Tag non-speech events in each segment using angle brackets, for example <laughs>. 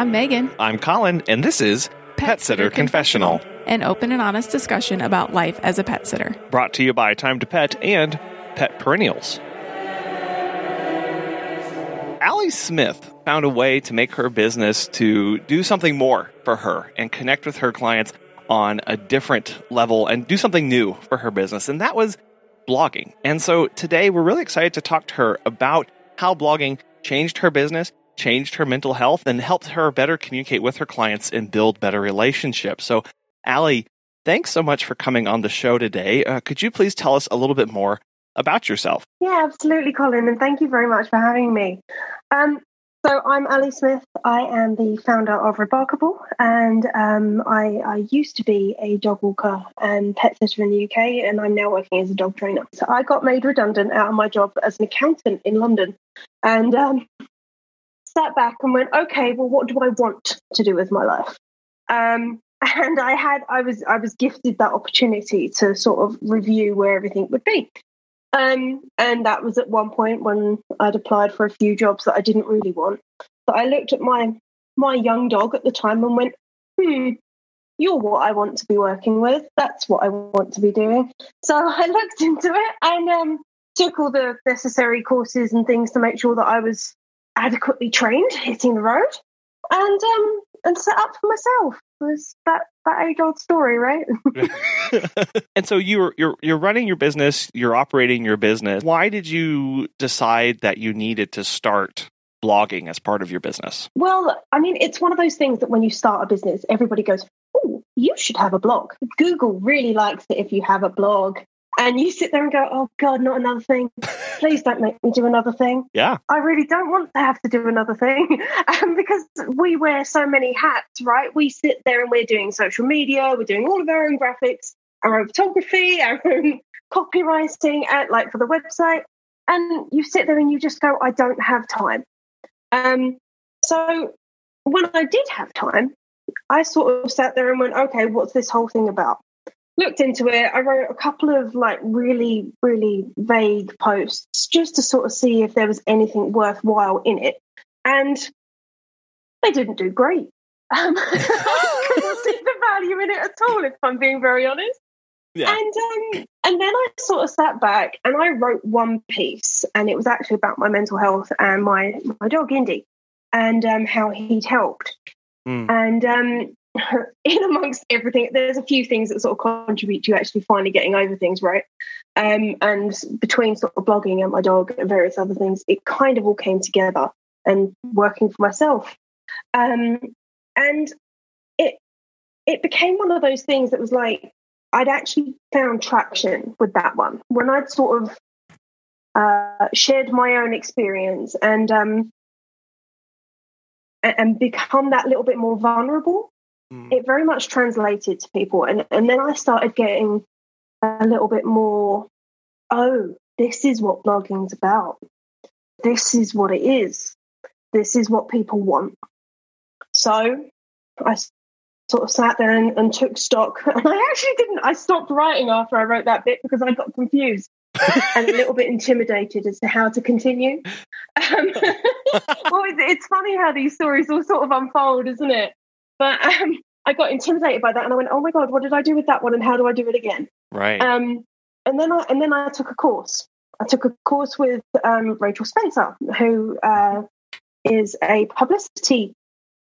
I'm Megan. I'm Colin, and this is Pet, Sitter Confessional, an open and honest discussion about life as a pet sitter. brought to you by Time to Pet and Pet Perennials. Allie Smith found a way to make her business to do something more for her and connect with her clients on a different level and do something new for her business, and that was blogging. And so today we're really excited to talk to her about how blogging changed her business, changed her mental health, and helped her better communicate with her clients and build better relationships. So, Allie, thanks so much for coming on the show today. Uh, could you please tell us a little bit more about yourself? Yeah, absolutely, Colin, and thank you very much for having me. Um, so I'm Allie Smith. I am the founder of Remarkable, and um, I, I, used to be a dog walker and pet sitter in the UK, and I'm now working as a dog trainer. So I got made redundant out of my job as an accountant in London, and um, sat back and went, okay, well, what do I want to do with my life? Um, <laughs> and I had, I was, I was gifted that opportunity to sort of review where everything would be. Um, and that was at one point when I'd applied for a few jobs that I didn't really want. But I looked at my my young dog at the time and went, hmm, you're what I want to be working with. That's what I want to be doing. So <laughs> I looked into it and um, took all the necessary courses and things to make sure that I was adequately trained hitting the road and um, and set up for myself. It was that that age old story, right? <laughs> <laughs> and so you're you're you're running your business, you're operating your business. Why did you decide that you needed to start blogging as part of your business? Well, I mean, it's one of those things that when you start a business, everybody goes, "Oh, you should have a blog." Google really likes it if you have a blog. And you sit there and go, "Oh God, not another thing! Please don't make me do another thing." Yeah, I really don't want to have to do another thing <laughs> um, because we wear so many hats, right? We sit there and we're doing social media, we're doing all of our own graphics, our own photography, <laughs> our own copywriting, at, like for the website, and you sit there and you just go, "I don't have time." Um, so when I did have time, I sort of sat there and went, "Okay, what's this whole thing about?" Looked into it. I wrote a couple of like really, really vague posts just to sort of see if there was anything worthwhile in it. And they didn't do great. <laughs> Um, <laughs> I couldn't see the value in it at all, if I'm being very honest. Yeah. And um, and then I sort of sat back and I wrote one piece, and it was actually about my mental health and my my dog Indy, and um, how he'd helped. Mm. And um, <laughs> in amongst everything, there's a few things that sort of contribute to actually finally getting over things, right? Um, and between sort of blogging and my dog and various other things, it kind of all came together and working for myself. Um, and it it became one of those things that was like I'd actually found traction with that one when I'd sort of uh, shared my own experience and um, and become that little bit more vulnerable Mm. it very much translated to people and and then i started getting a little bit more oh this is what blogging's about. This is what it is. This is what people want. So i sort of sat there and, and took stock <laughs> and i actually didn't i stopped writing after i wrote that bit because i got confused <laughs> and a little bit intimidated as to how to continue. Um, <laughs> well it's, it's funny how these stories all sort of unfold isn't it but um, I got intimidated by that, and I went, "Oh my god, what did I do with that one, and how do I do it again?" Right. Um, and then I and then I took a course. I took a course with um, Rachel Spencer, who uh, is a publicity.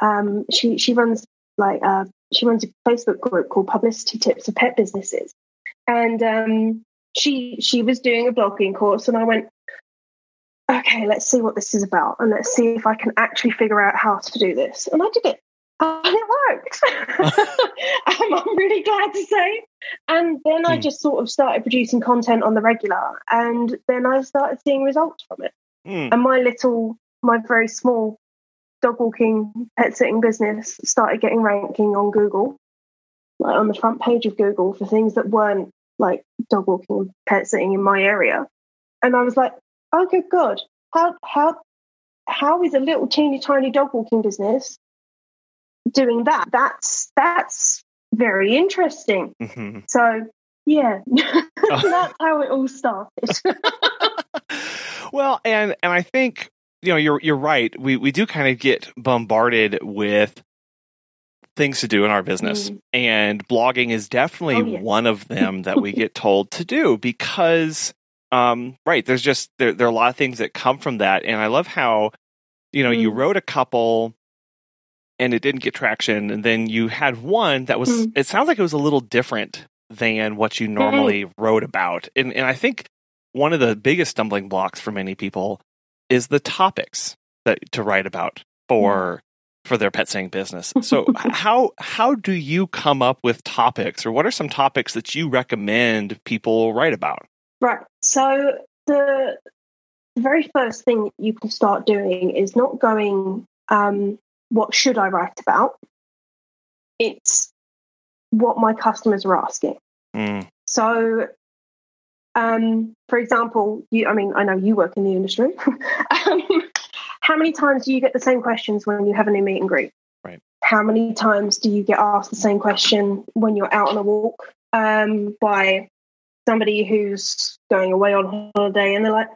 Um, she she runs like uh, she runs a Facebook group called Publicity Tips for Pet Businesses, and um, she she was doing a blogging course, and I went, okay, let's see what this is about, and let's see if I can actually figure out how to do this. And I did it and it worked. <laughs> um, I'm really glad to say. And then I Hmm. just sort of started producing content on the regular, and then I started seeing results from it. Mm. And my little, my very small dog walking, pet sitting business started getting ranking on Google, like on the front page of Google for things that weren't like dog walking and pet sitting in my area. And I was like, oh, good God, how how how is a little teeny tiny dog walking business doing that? That's that's very interesting. Mhm. So yeah, <laughs> that's how it all started. <laughs> well, and and I think you know, you're you're right. We we do kind of get bombarded with things to do in our business, Mm. and blogging is definitely Oh, one of them that we <laughs> get told to do because, um, right? There's just there there are a lot of things that come from that, and I love how, you know, you Mm. wrote a couple. And it didn't get traction, and then you had one that was. Mm. It sounds like it was a little different than what you normally wrote about, and and I think one of the biggest stumbling blocks for many people is the topics that to write about for for their pet sitting business. So <laughs> how how do you come up with topics or what are some topics that you recommend people write about? Right. So the the very first thing you can start doing is not going, um, what should I write about? It's what my customers are asking. Mm, So, um, for example, you, I mean, I know you work in the industry. <laughs> um, how many times do you get the same questions when you have a new meet and greet? Right. How many times do you get asked the same question when you're out on a walk um, by somebody who's going away on holiday and they're like,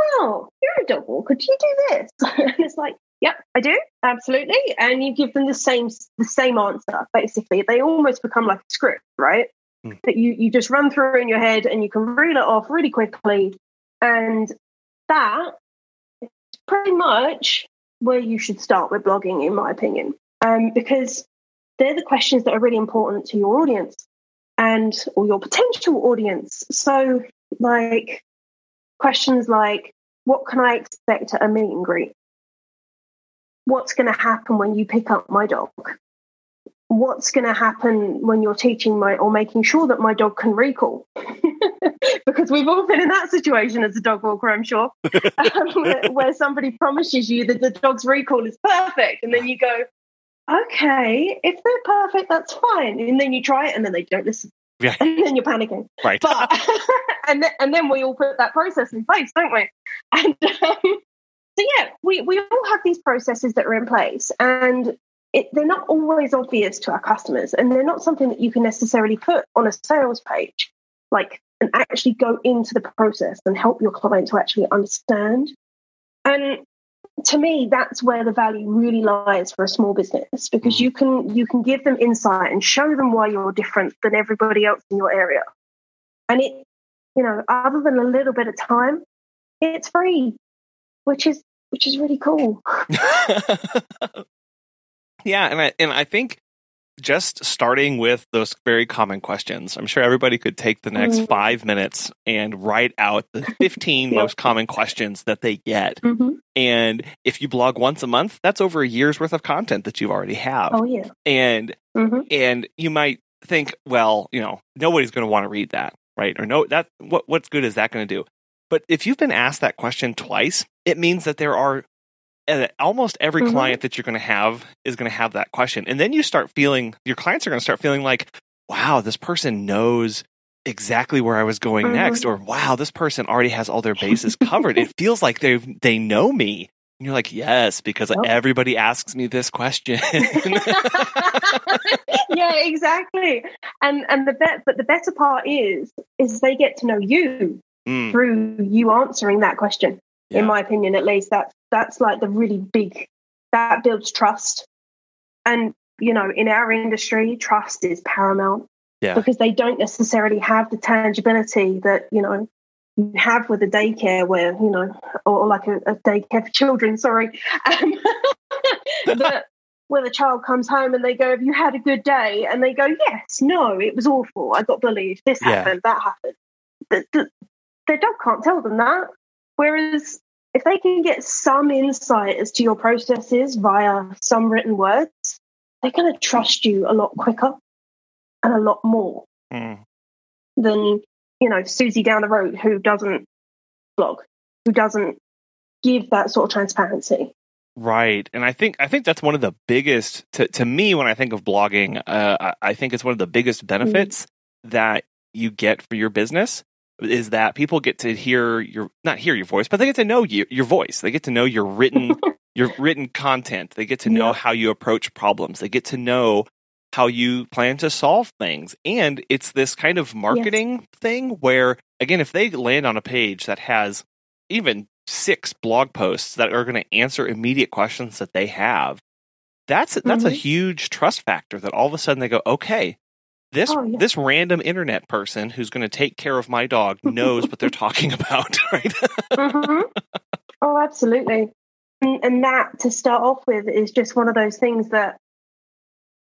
oh, you're a dog walker. Do you do this? <laughs> and it's like, yep, I do. Absolutely. And you give them the same, the same answer, basically. They almost become like a script, right? Hmm. That you, you just run through in your head and you can read it off really quickly. And that is pretty much where you should start with blogging, in my opinion, um, because they're the questions that are really important to your audience and or your potential audience. So, like questions like, "What can I expect at a meet and greet? What's going to happen when you pick up my dog? What's going to happen when you're teaching my or making sure that my dog can recall? <laughs> because we've all been in that situation as a dog walker, I'm sure, <laughs> um, where, where somebody promises you that the dog's recall is perfect, and then you go, okay, if they're perfect, that's fine. And then you try it and then they don't listen. Yeah. And then you're panicking. right. But <laughs> and then, and then we all put that process in place, don't we? And um, so yeah, we, we all have these processes that are in place and it, they're not always obvious to our customers and they're not something that you can necessarily put on a sales page like and actually go into the process and help your client to actually understand. And to me that's where the value really lies for a small business because Mm. you can you can give them insight and show them why you're different than everybody else in your area. And it you know other than a little bit of time it's free which is which is really cool <laughs> yeah, and I and I think just starting with those very common questions. I'm sure everybody could take the next Mhm. 5 minutes and write out the 15 <laughs> Yep. most common questions that they get. mm-hmm. And if you blog once a month, that's over a year's worth of content that you already have. oh yeah And mm-hmm. and you might think, well, you know, nobody's going to want to read that, right? Or no, that what what's good is that going to do? But if you've been asked that question twice, it means that there are uh, almost every Mhm. client that you're going to have is going to have that question, and then you start feeling your clients are going to start feeling like, wow, this person knows exactly where I was going Mhm. next, or wow, this person already has all their bases covered. it <laughs> feels like they they know me. And you're like, yes, because Yep. everybody asks me this question. <laughs> yeah exactly and and the bet but the better part is is they get to know you Mm, through you answering that question yeah. in my opinion at least. That's that's like the really big that builds trust. And you know in our industry trust is paramount Yeah. because they don't necessarily have the tangibility that you know you have with a daycare where you know or like a, a daycare for children sorry. Um, <laughs> that where the child comes home and they go have you had a good day? And they go yes no it was awful. I got bullied. This Yeah. happened that happened. The, the, their dog can't tell them that whereas if they can get some insight as to your processes via some written words they're going to trust you a lot quicker and a lot more Mm. than you know Susie down the road who doesn't blog, who doesn't give that sort of transparency. Right, and I think I think that's one of the biggest to to me when I think of blogging. Uh, I- I think it's one of the biggest benefits that you get for your business is that people get to hear your not hear your voice, but they get to know you, your voice. They get to know your written <laughs> your written content. They get to know Yeah. how you approach problems. They get to know how you plan to solve things. And it's this kind of marketing thing where again if they land on a page that has even six blog posts that are going to answer immediate questions that they have. That's that's a Mhm. huge trust factor that all of a sudden they go, okay, this Oh, yeah. this random internet person who's going to take care of my dog <laughs> knows what they're talking about, <laughs> right? hmm Oh, absolutely. And, and that to start off with is just one of those things that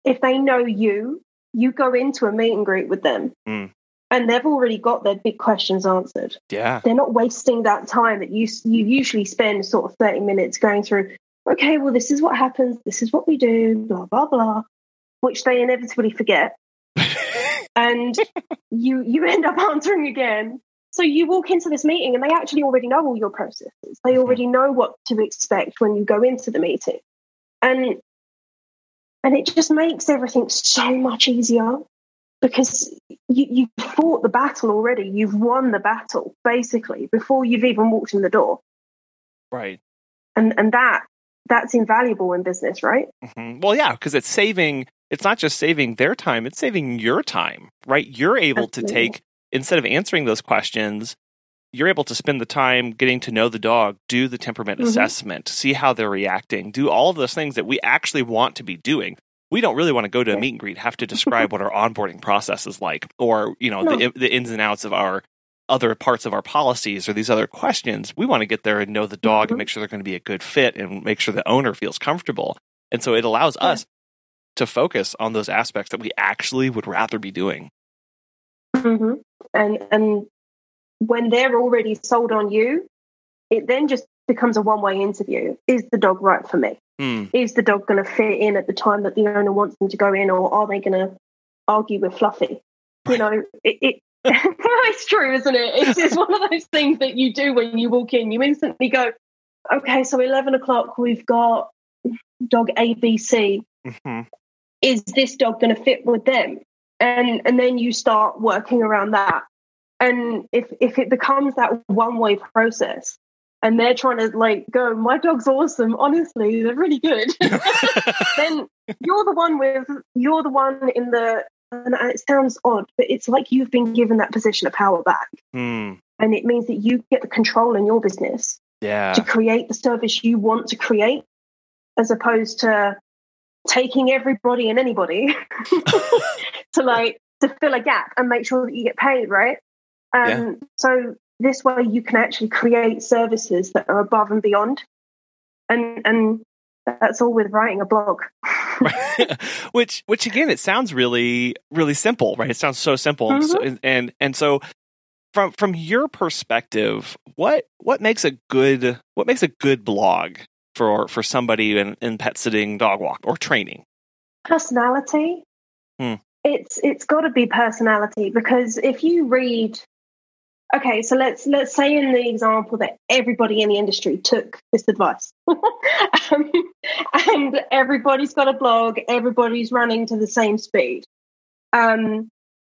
if they know you, you go into a meet and greet with them Mm. and they've already got their big questions answered. yeah. They're not wasting that time that you you usually spend sort of 30 minutes going through, okay, well, this is what happens, this is what we do, blah, blah, blah, which they inevitably forget. And you you end up answering again. So you walk into this meeting and they actually already know all your processes. They already know what to expect when you go into the meeting. And and it just makes everything so much easier because you, you fought the battle already. You've won the battle basically before you've even walked in the door. right. And and that that's invaluable in business, right? Mhm. Well, yeah, because it's saving. It's not just saving their time; it's saving your time, right? You're able to take instead of answering those questions, you're able to spend the time getting to know the dog, do the temperament Mhm. assessment, see how they're reacting, do all of those things that we actually want to be doing. We don't really want to go to a meet and greet, have to <laughs> describe what our onboarding process is like, or you know the, No. the ins and outs of our other parts of our policies or these other questions. We want to get there and know the dog Mhm. and make sure they're going to be a good fit and make sure the owner feels comfortable. And so it allows Yeah. us to focus on those aspects that we actually would rather be doing. hmm And and when they're already sold on you, it then just becomes a one way interview. Is the dog right for me? Hmm. Is the dog going to fit in at the time that the owner wants them to go in, or are they going to argue with Fluffy? You know, it. it <laughs> it's true, isn't it? It's, it's one of those things that you do when you walk in. You instantly go, okay, so 11 o'clock, we've got dog ABC. Mhm. Is this dog going to fit with them? And and then you start working around that. And if if it becomes that one way process, and they're trying to like go, my dog's awesome. Honestly, they're really good. <laughs> then you're the one with you're the one in the. And it sounds odd, but it's like you've been given that position of power back, Hmm. and it means that you get the control in your business Yeah. to create the service you want to create, as opposed to taking everybody and anybody <laughs> to like to fill a gap and make sure that you get paid, right? Um, So this way you can actually create services that are above and beyond, and and that's all with writing a blog. <laughs> which which again it sounds really really simple right? It sounds so simple. And, so, and and so from from your perspective what what makes a good what makes a good blog for for somebody in, in pet sitting dog walk or training? Personality. Hmm. it's it's got to be personality because if you read okay so let's let's say in the example that everybody in the industry took this advice. <laughs> Um, and everybody's got a blog everybody's running to the same speed. Um,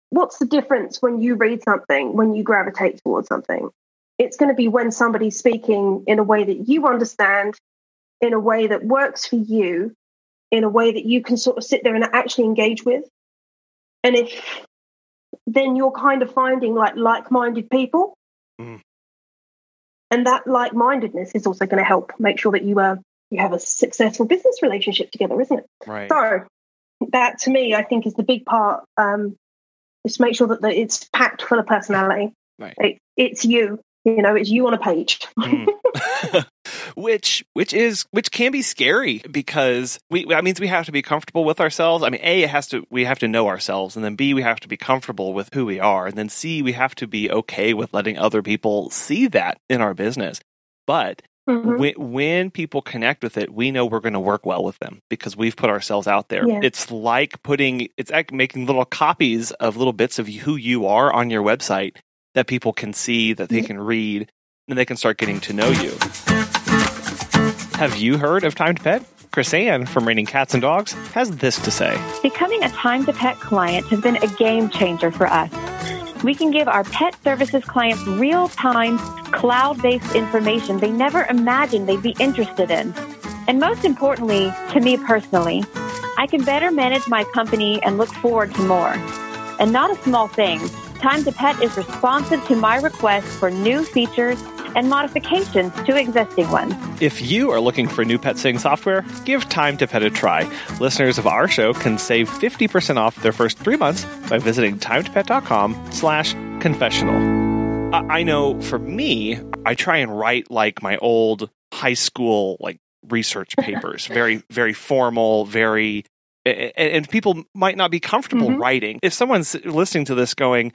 what's the difference when you read something when you gravitate towards something? It's going to be when somebody's speaking in a way that you understand in a way that works for you in a way that you can sort of sit there and actually engage with. And if then you're kind of finding like like-minded people, Mm. and that like-mindedness is also going to help make sure that you are you have a successful business relationship together, isn't it? right So that to me, I think is the big part. Um, is to make sure that, that it's packed full of personality. Right. It, it's you. You know, it's you on a page. Mm. <laughs> which which is which can be scary because we that means we have to be comfortable with ourselves. I mean, A it has to we have to know ourselves and then B we have to be comfortable with who we are and then C we have to be okay with letting other people see that in our business. But Mhm. when, when people connect with it, we know we're going to work well with them because we've put ourselves out there. Yeah. It's like putting, it's like making little copies of little bits of who you are on your website that people can see, that they can read, and they can start getting to know you. Have you heard of Time to Pet? Chris Ann from Raining Cats and Dogs has this to say. Becoming a Time to Pet client has been a game changer for us. We can give our pet services clients real time, cloud based information they never imagined they'd be interested in. And most importantly, to me personally, I can better manage my company and look forward to more. And not a small thing, Time to Pet is responsive to my requests for new features, and modifications to existing ones. If you are looking for new pet sitting software, give Time to Pet a try. Listeners of our show can save 50% off their first three months by visiting timetopet.com slash confessional. I know for me, I try and write like my old high school like research <laughs> papers, very, very formal, very and, people might not be comfortable mm-hmm. writing. If someone's listening to this going,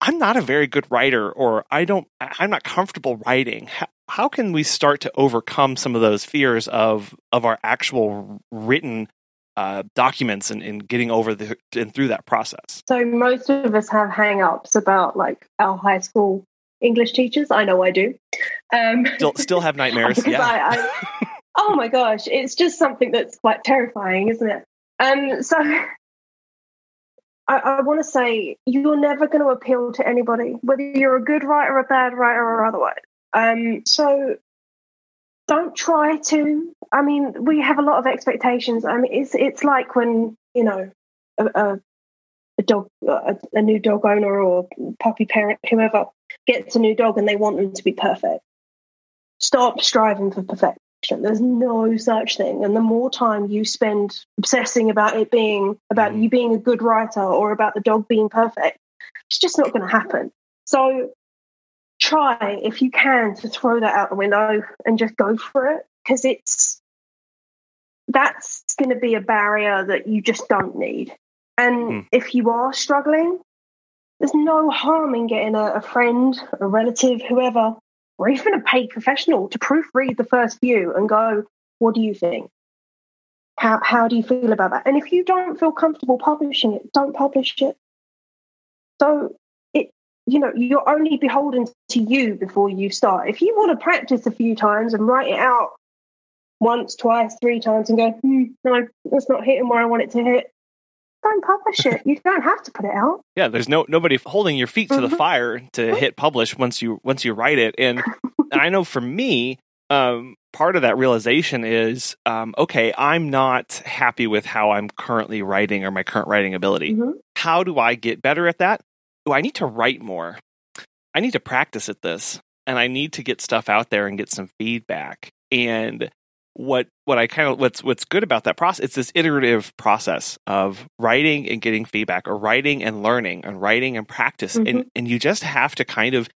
I'm not a very good writer or I don't I'm not comfortable writing. How, how can we start to overcome some of those fears of of our actual written uh, documents and, and getting over the and through that process? So most of us have hang-ups about like our high school English teachers. I know I do. Um, still, still have nightmares. <laughs> yeah. I, I, oh my gosh, it's just something that's quite terrifying, isn't it? Um, so I, I want to say you're never going to appeal to anybody, whether you're a good writer, a bad writer, or otherwise. Um, so don't try to. I mean, we have a lot of expectations. I mean, it's it's like when you know a, a, a dog, a, a new dog owner or puppy parent, whoever gets a new dog and they want them to be perfect. Stop striving for perfection. There's no such thing. And the more time you spend obsessing about it being about mm. you being a good writer or about the dog being perfect, it's just not going to happen. So try, if you can, to throw that out the window and just go for it because it's that's going to be a barrier that you just don't need. And mm. if you are struggling, there's no harm in getting a, a friend, a relative, whoever or even a paid professional to proofread the first view and go, what do you think? How, how do you feel about that? And if you don't feel comfortable publishing it, don't publish it. So it, you know, you're only beholden to you before you start. If you want to practice a few times and write it out once, twice, three times and go, hmm, no, it's not hitting where I want it to hit, don't publish it. You don't have to put it out. Yeah, there's no nobody holding your feet to mm-hmm. the fire to hit publish once you once you write it. And <laughs> I know for me, um, part of that realization is um, okay, I'm not happy with how I'm currently writing or my current writing ability. Mm-hmm. How do I get better at that? Do I need to write more? I need to practice at this, and I need to get stuff out there and get some feedback. And what what I kind of what's what's good about that process it's this iterative process of writing and getting feedback or writing and learning and writing and practice mm-hmm. and and you just have to kind of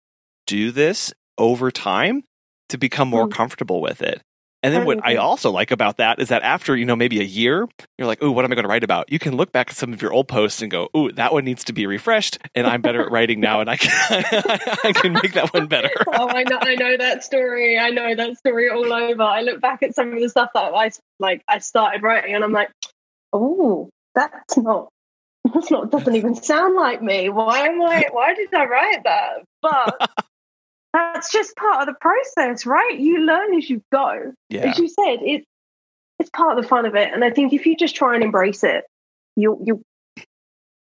do this over time to become more mm-hmm. comfortable with it and then what I also like about that is that after, you know, maybe a year, you're like, oh, what am I going to write about? You can look back at some of your old posts and go, oh, that one needs to be refreshed. And I'm better at writing now and I can, <laughs> I can make that one better. <laughs> oh, I know, I know that story. I know that story all over. I look back at some of the stuff that I like, I started writing and I'm like, oh, that's not, that's not, doesn't even sound like me. Why am I, why did I write that? But <laughs> that's just part of the process, right? You learn as you go. Yeah. As you said, it it's part of the fun of it. And I think if you just try and embrace it, you'll you'll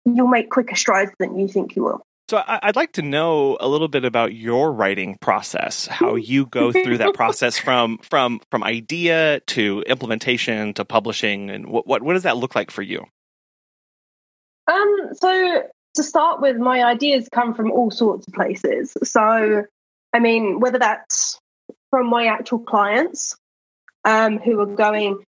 you'll make quicker strides than you think you will. So I'd like to know a little bit about your writing process, how you go through that process <laughs> from from from idea to implementation to publishing, and what what, what does that look like for you? Um, so to start with, my ideas come from all sorts of places. So I mean, whether that's from my actual clients um, who are going,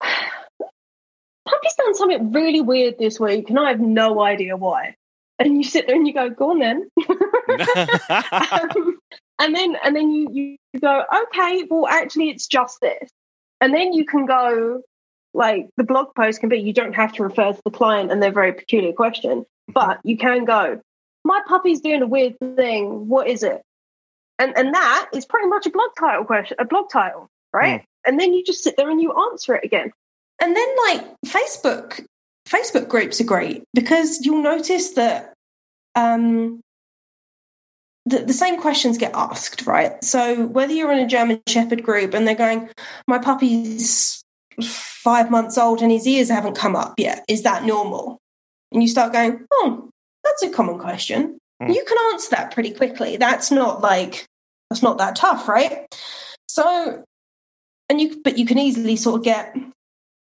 <sighs> Puppy's done something really weird this week, and I have no idea why. And you sit there and you go, "Go on then," <laughs> <laughs> um, and then and then you you go, "Okay, well, actually, it's just this," and then you can go like the blog post can be. You don't have to refer to the client and their very peculiar question, mm-hmm. but you can go, "My puppy's doing a weird thing. What is it?" And and that is pretty much a blog title question, a blog title, right? Mm. And then you just sit there and you answer it again. And then like Facebook, Facebook groups are great because you'll notice that um, the, the same questions get asked, right? So whether you're in a German Shepherd group and they're going, my puppy's five months old and his ears haven't come up yet, is that normal? And you start going, oh, that's a common question. Mm. You can answer that pretty quickly. That's not like that's not that tough, right? So and you but you can easily sort of get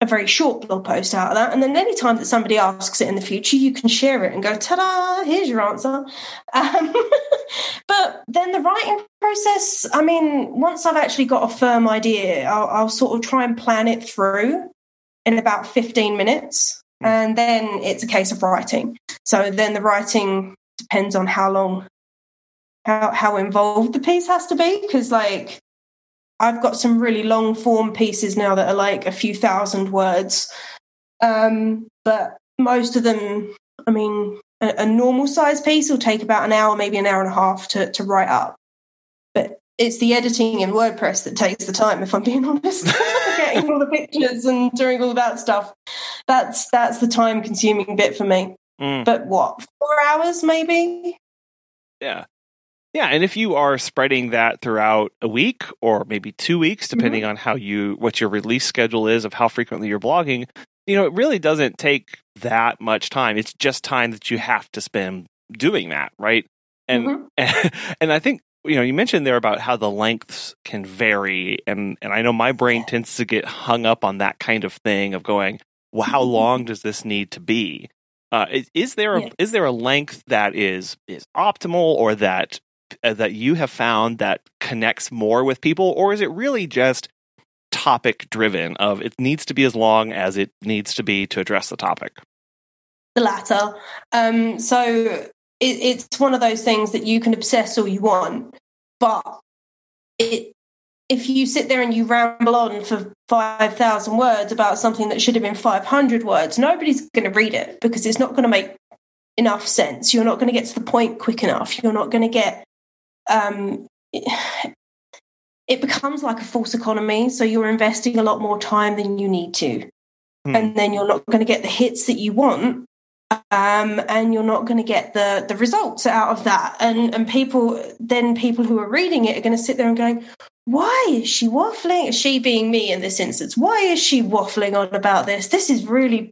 a very short blog post out of that. And then anytime that somebody asks it in the future, you can share it and go, ta da, here's your answer. <laughs> Um, but then the writing process, I mean, once I've actually got a firm idea, I'll, I'll sort of try and plan it through in about 15 minutes. And then it's a case of writing. So then the writing depends on how long, how, how involved the piece has to be. Because, like, I've got some really long form pieces now that are like a few thousand words. Um, but most of them, I mean, a, a, normal size piece will take about an hour, maybe an hour and a half to, to write up. But it's the editing in WordPress that takes the time, if I'm being <laughs> honest. Getting all the pictures and doing all that stuff. That's that's the time consuming bit for me. Mm. But what, four hours maybe? Yeah. Yeah, and if you are spreading that throughout a week or maybe two weeks, depending mm-hmm. on how you what your release schedule is of how frequently you're blogging, you know, it really doesn't take that much time. It's just time that you have to spend doing that, right? And mm-hmm. and, <laughs> and I think you know you mentioned there about how the lengths can vary, and and I know my brain tends to get hung up on that kind of thing of going, well, how mm-hmm. long does this need to be? Uh, is, is, there a, yeah. is there a length that is is optimal or that uh, that you have found that connects more with people, or is it really just topic driven? Of it needs to be as long as it needs to be to address the topic. The latter. Um, so it, it's one of those things that you can obsess all you want, but it if you sit there and you ramble on for 5,000 words about something that should have been 500 words, nobody's going to read it because it's not going to make enough sense. You're not going to get to the point quick enough. You're not going to get um, it becomes like a false economy. So you're investing a lot more time than you need to. Hmm. And then you're not going to get the hits that you want. Um, and you're not going to get the the results out of that. And and people then people who are reading it are going to sit there and going, why is she waffling? She being me in this instance, why is she waffling on about this? This is really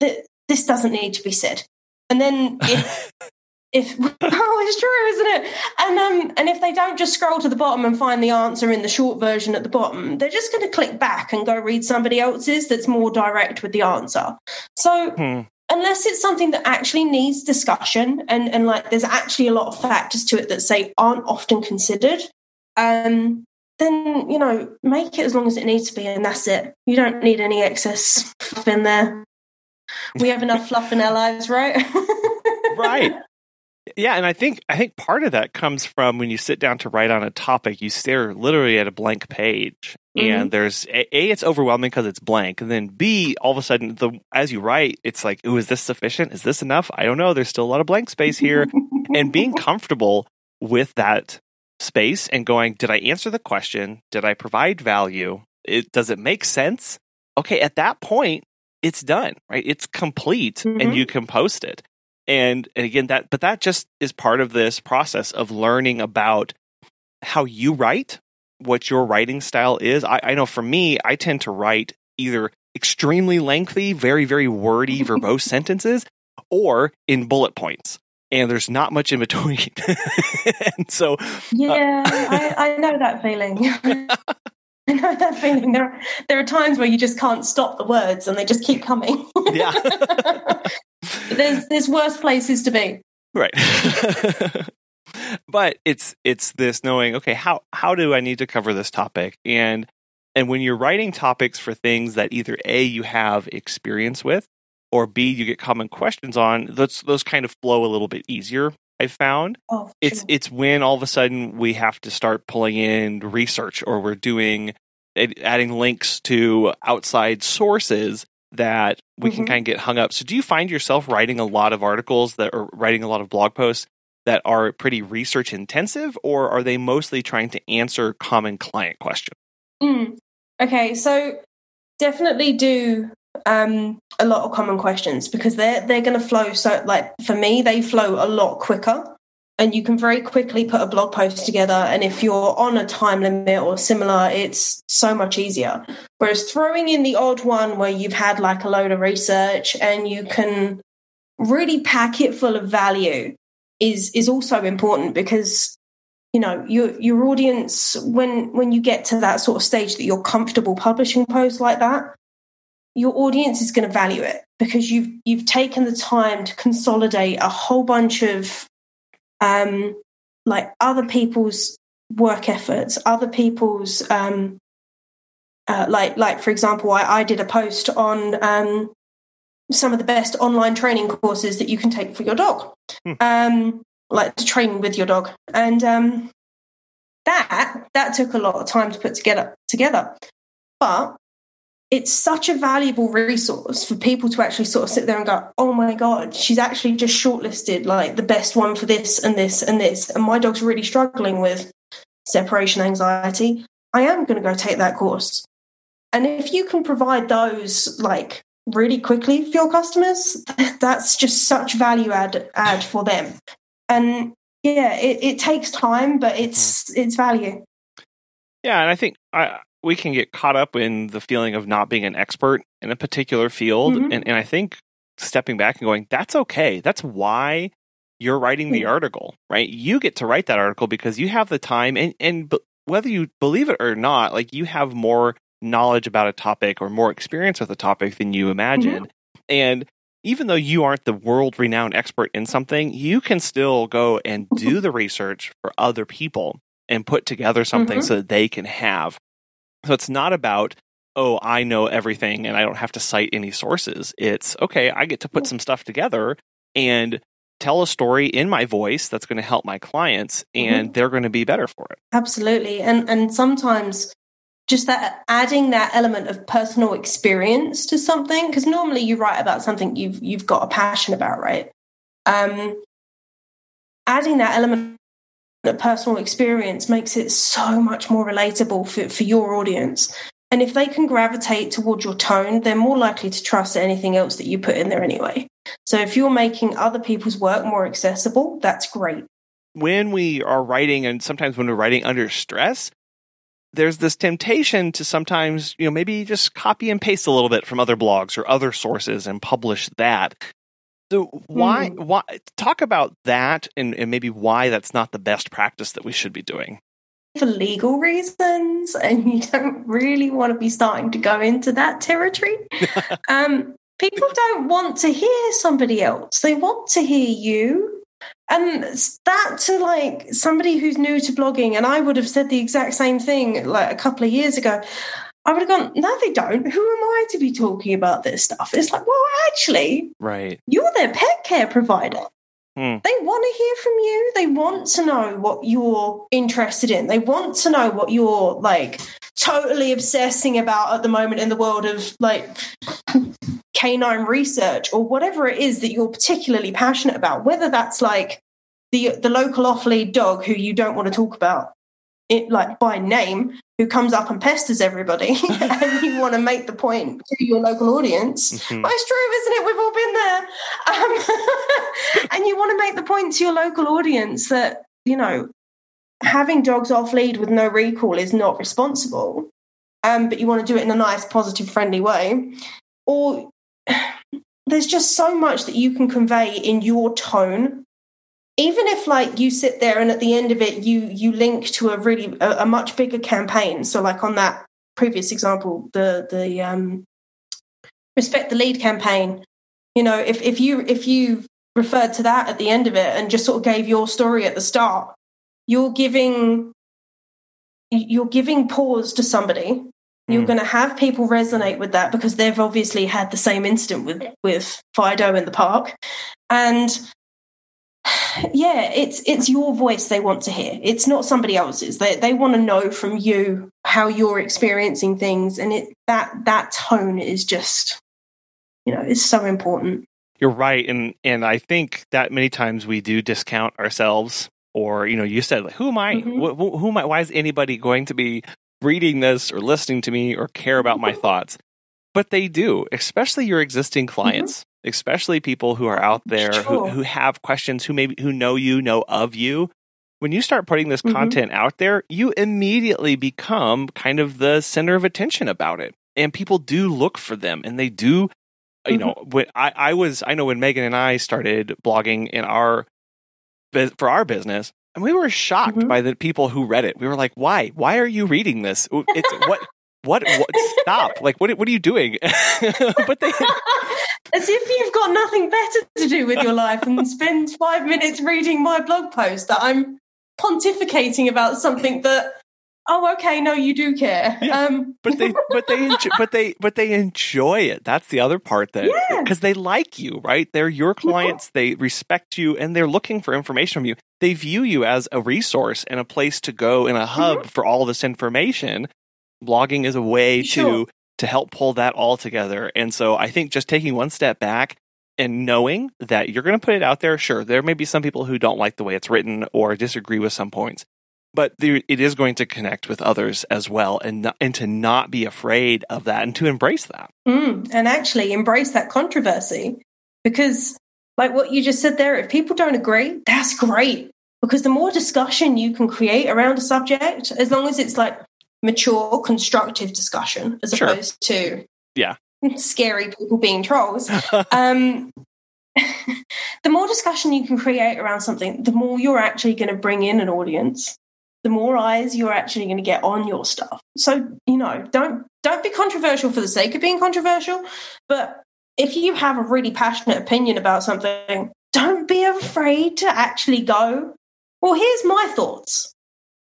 this doesn't need to be said. And then if <laughs> if <laughs> oh it's true isn't it and um and if they don't just scroll to the bottom and find the answer in the short version at the bottom they're just going to click back and go read somebody else's that's more direct with the answer so hmm. unless it's something that actually needs discussion and and like there's actually a lot of factors to it that say aren't often considered um then you know make it as long as it needs to be and that's it you don't need any excess fluff in there we have enough <laughs> fluff in our lives right <laughs> right yeah, and I think I think part of that comes from when you sit down to write on a topic, you stare literally at a blank page, mm-hmm. and there's a, a, it's overwhelming because it's blank, and then b all of a sudden the as you write, it's like, oh, is this sufficient? Is this enough? I don't know. There's still a lot of blank space here, and being <laughs> comfortable with that space and going, did I answer the question? Did I provide value? It does it make sense? Okay, at that point, it's done, right? It's complete, mm-hmm. and you can post it and, and again that but that just is part of this process of learning about how you write what your writing style is I, I know for me i tend to write either extremely lengthy very very wordy verbose <laughs> sentences or in bullet points and there's not much in between <laughs> and so uh, yeah uh, I, I know that feeling <laughs> I know that feeling. There, there are times where you just can't stop the words and they just keep coming. yeah. <laughs> there's there's worse places to be. Right. but it's it's this knowing, okay, how how do I need to cover this topic? And and when you're writing topics for things that either A you have experience with or B you get common questions on, those those kind of flow a little bit easier. I've found oh, it's sure. it's when all of a sudden we have to start pulling in research or we're doing adding links to outside sources that we mm-hmm. can kind of get hung up. So, do you find yourself writing a lot of articles that are writing a lot of blog posts that are pretty research intensive, or are they mostly trying to answer common client questions? Mm. Okay, so definitely do um, a lot of common questions because they're they're going to flow. So, like for me, they flow a lot quicker and you can very quickly put a blog post together. And if you're on a time limit or similar, it's so much easier. Whereas throwing in the odd one where you've had like a load of research and you can really pack it full of value is is also important because you know your your audience when when you get to that sort of stage that you're comfortable publishing posts like that your audience is going to value it because you've you've taken the time to consolidate a whole bunch of um like other people's work efforts other people's um uh, like like for example I, I did a post on um some of the best online training courses that you can take for your dog. Hmm. um like to train with your dog. And um that that took a lot of time to put together together. But it's such a valuable resource for people to actually sort of sit there and go, oh my God, she's actually just shortlisted like the best one for this and this and this. And my dog's really struggling with separation anxiety. I am going to go take that course. And if you can provide those like really quickly for your customers, <laughs> that's just such value add add for them. And yeah, it, it takes time, but it's mm. it's value. Yeah, and I think I, we can get caught up in the feeling of not being an expert in a particular field. Mhm. And, and I think stepping back and going, that's okay. That's why you're writing the article, right? You get to write that article because you have the time and, and b- whether you believe it or not, like you have more knowledge about a topic or more experience with a topic than you imagine. And even though you aren't the world renowned expert in something, you can still go and do <laughs> the research for other people and put together something Mhm. so that they can have. So it's not about, oh, I know everything and I don't have to cite any sources. It's, okay, I get to put some stuff together and tell a story in my voice that's going to help my clients and they're going to be better for it. Absolutely. And and sometimes just that adding that element of personal experience to something because normally you write about something you've you've got a passion about, right? Um adding that element of personal experience makes it so much more relatable for, for your audience. And if they can gravitate towards your tone, they're more likely to trust anything else that you put in there anyway. So if you're making other people's work more accessible, that's great. when we are writing and sometimes when we're writing under stress there's this temptation to sometimes you know maybe just copy and paste a little bit from other blogs or other sources and publish that so why why talk about that and, and maybe why that's not the best practice that we should be doing for legal reasons and you don't really want to be starting to go into that territory. <laughs> um, people don't want to hear somebody else, they want to hear you. And that to like somebody who's new to blogging, and I would have said the exact same thing like a couple of years ago. I would have gone, no, they don't. Who am I to be talking about this stuff? It's like, well, actually, right you're their pet care provider. Hmm. They want to hear from you. They want to know what you're interested in. They want to know what you're like totally obsessing about at the moment in the world of like canine research or whatever it is that you're particularly passionate about. Whether that's like the the local off lead dog who you don't want to talk about it like by name who comes up and pesters everybody <laughs> and you <laughs> want to make the point to your local audience Mhm. well, it's true, isn't it? We've all been there. Um, <laughs> and you want to make the point to your local audience that, you know, having dogs off lead with no recall is not responsible, um, but you want to do it in a nice, positive, friendly way. Or <sighs> there's just so much that you can convey in your tone. Even if like you sit there and at the end of it you you link to a really a, a much bigger campaign. So like on that previous example, the the um respect the lead campaign you know if, if you if you referred to that at the end of it and just sort of gave your story at the start you're giving you're giving pause to somebody you're Mm. going to have people resonate with that because they've obviously had the same incident with with fido in the park and yeah it's it's your voice they want to hear it's not somebody else's they they want to know from you how you're experiencing things and it that that tone is just you know is so important You're right, and and I think that many times we do discount ourselves, or you know, you said, like, "Who am I? Mhm. Wh- wh- who am I? Why is anybody going to be reading this or listening to me or care about my thoughts?" But they do, especially your existing clients, especially people who are out there who, Sure. who have questions, who maybe who know you, know of you. When you start putting this Mhm. content out there, you immediately become kind of the center of attention about it, and people do look for them, and they do you know when I, I was i know when megan and i started blogging in our for our business and we were shocked Mhm. by the people who read it we were like why why are you reading this it's what what, what stop. Like what what are you doing? <laughs> But they <laughs> as if you've got nothing better to do with your life and spend five minutes reading my blog post that i'm pontificating about something that oh okay no you do care. Yeah. um but they but they enjoy, <laughs> but they but they enjoy it. That's the other part that Yeah. because they like you right? They're your clients. They respect you and they're looking for information from you. They view you as a resource and a place to go and a hub for all this information blogging is a way Sure. to to help pull that all together and so i think just taking one step back and knowing that you're going to put it out there sure there may be some people who don't like the way it's written or disagree with some points but there, it is going to connect with others as well and not, and to not be afraid of that and to embrace that Mm, and actually embrace that controversy because like what you just said there if people don't agree that's great because the more discussion you can create around a subject as long as it's like mature constructive discussion as Sure. opposed to Yeah. scary people being trolls <laughs> um <laughs> the more discussion you can create around something the more you're actually going to bring in an audience the more eyes you're actually going to get on your stuff so you know don't don't be controversial for the sake of being controversial but if you have a really passionate opinion about something don't be afraid to actually go well here's my thoughts